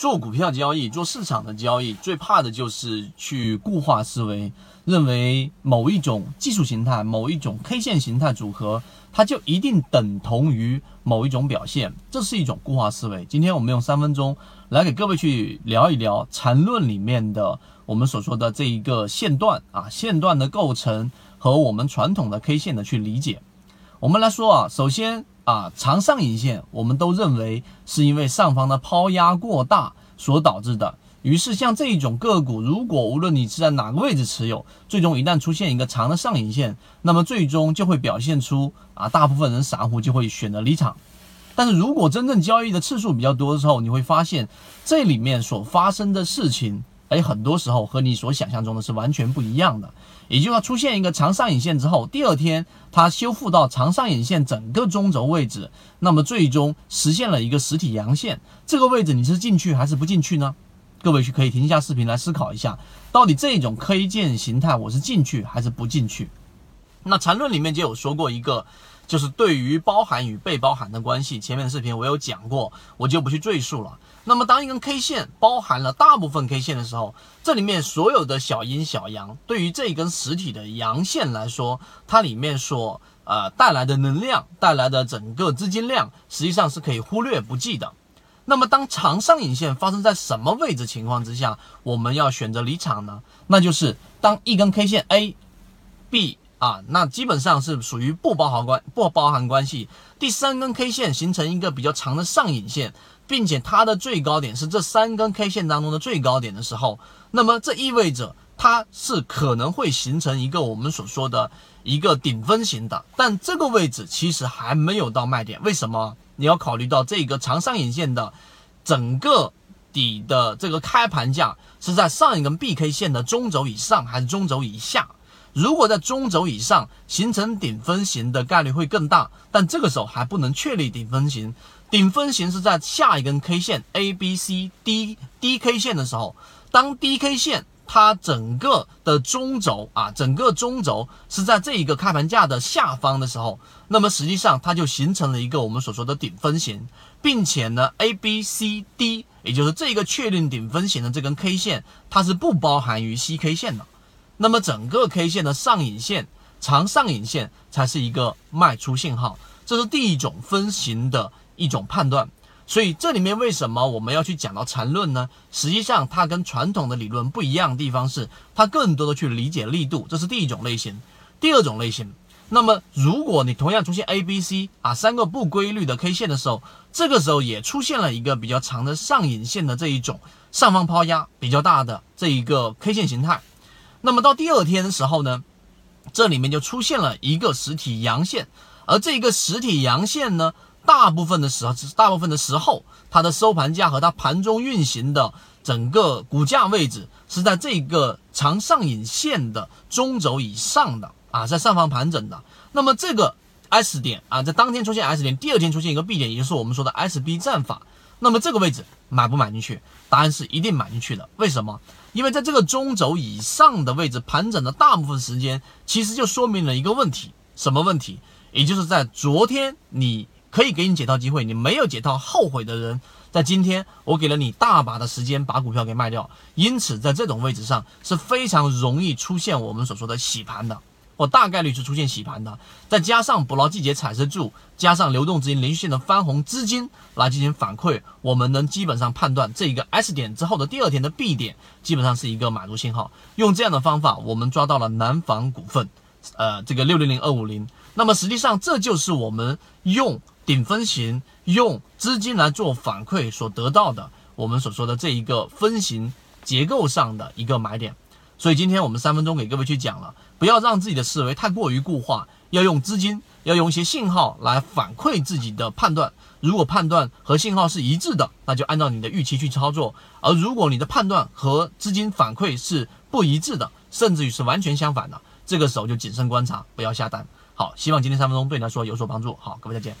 做股票交易、做市场的交易，最怕的就是去固化思维，认为某一种技术形态、某一种 K 线形态组合，它就一定等同于某一种表现，这是一种固化思维。今天我们用三分钟来给各位去聊一聊缠论里面的我们所说的这一个线段啊，线段的构成和我们传统的 K 线的去理解。我们来说啊，首先。啊，长上影线，我们都认为是因为上方的抛压过大所导致的。于是，像这一种个股，如果无论你是在哪个位置持有，最终一旦出现一个长的上影线，那么最终就会表现出啊，大部分人散户就会选择离场。但是如果真正交易的次数比较多的时候，你会发现这里面所发生的事情。哎，很多时候和你所想象中的是完全不一样的。也就是说，出现一个长上影线之后，第二天它修复到长上影线整个中轴位置，那么最终实现了一个实体阳线。这个位置你是进去还是不进去呢？各位去可以停下视频来思考一下，到底这种 K 线形态我是进去还是不进去？那缠论里面就有说过一个。就是对于包含与被包含的关系，前面的视频我有讲过，我就不去赘述了。那么，当一根 K 线包含了大部分 K 线的时候，这里面所有的小阴小阳，对于这一根实体的阳线来说，它里面所呃带来的能量，带来的整个资金量，实际上是可以忽略不计的。那么，当长上影线发生在什么位置情况之下，我们要选择离场呢？那就是当一根 K 线 A、B。啊，那基本上是属于不包含关不包含关系。第三根 K 线形成一个比较长的上影线，并且它的最高点是这三根 K 线当中的最高点的时候，那么这意味着它是可能会形成一个我们所说的一个顶分型的。但这个位置其实还没有到卖点，为什么？你要考虑到这个长上影线的整个底的这个开盘价是在上一根 B K 线的中轴以上还是中轴以下？如果在中轴以上形成顶分型的概率会更大，但这个时候还不能确立顶分型。顶分型是在下一根 K 线 A、B、C、D、D K 线的时候，当 D K 线它整个的中轴啊，整个中轴是在这一个开盘价的下方的时候，那么实际上它就形成了一个我们所说的顶分型，并且呢，A、B、C、D，也就是这个确定顶分型的这根 K 线，它是不包含于 C K 线的。那么整个 K 线的上影线、长上影线才是一个卖出信号，这是第一种分型的一种判断。所以这里面为什么我们要去讲到缠论呢？实际上它跟传统的理论不一样的地方是，它更多的去理解力度，这是第一种类型。第二种类型，那么如果你同样出现 A、B、C 啊三个不规律的 K 线的时候，这个时候也出现了一个比较长的上影线的这一种上方抛压比较大的这一个 K 线形态。那么到第二天的时候呢，这里面就出现了一个实体阳线，而这个实体阳线呢，大部分的时候，大部分的时候，它的收盘价和它盘中运行的整个股价位置是在这个长上影线的中轴以上的啊，在上方盘整的。那么这个 S 点啊，在当天出现 S 点，第二天出现一个 B 点，也就是我们说的 SB 战法。那么这个位置买不买进去？答案是一定买进去的。为什么？因为在这个中轴以上的位置盘整的大部分时间，其实就说明了一个问题，什么问题？也就是在昨天你可以给你解套机会，你没有解套后悔的人，在今天我给了你大把的时间把股票给卖掉，因此在这种位置上是非常容易出现我们所说的洗盘的。或大概率是出现洗盘的，再加上捕捞季节产生住，加上流动资金连续性的翻红资金来进行反馈，我们能基本上判断这一个 S 点之后的第二天的 B 点基本上是一个买入信号。用这样的方法，我们抓到了南方股份，呃，这个六零零二五零。那么实际上这就是我们用顶分型、用资金来做反馈所得到的，我们所说的这一个分型结构上的一个买点。所以今天我们三分钟给各位去讲了，不要让自己的思维太过于固化，要用资金，要用一些信号来反馈自己的判断。如果判断和信号是一致的，那就按照你的预期去操作；而如果你的判断和资金反馈是不一致的，甚至于是完全相反的，这个时候就谨慎观察，不要下单。好，希望今天三分钟对你来说有所帮助。好，各位再见。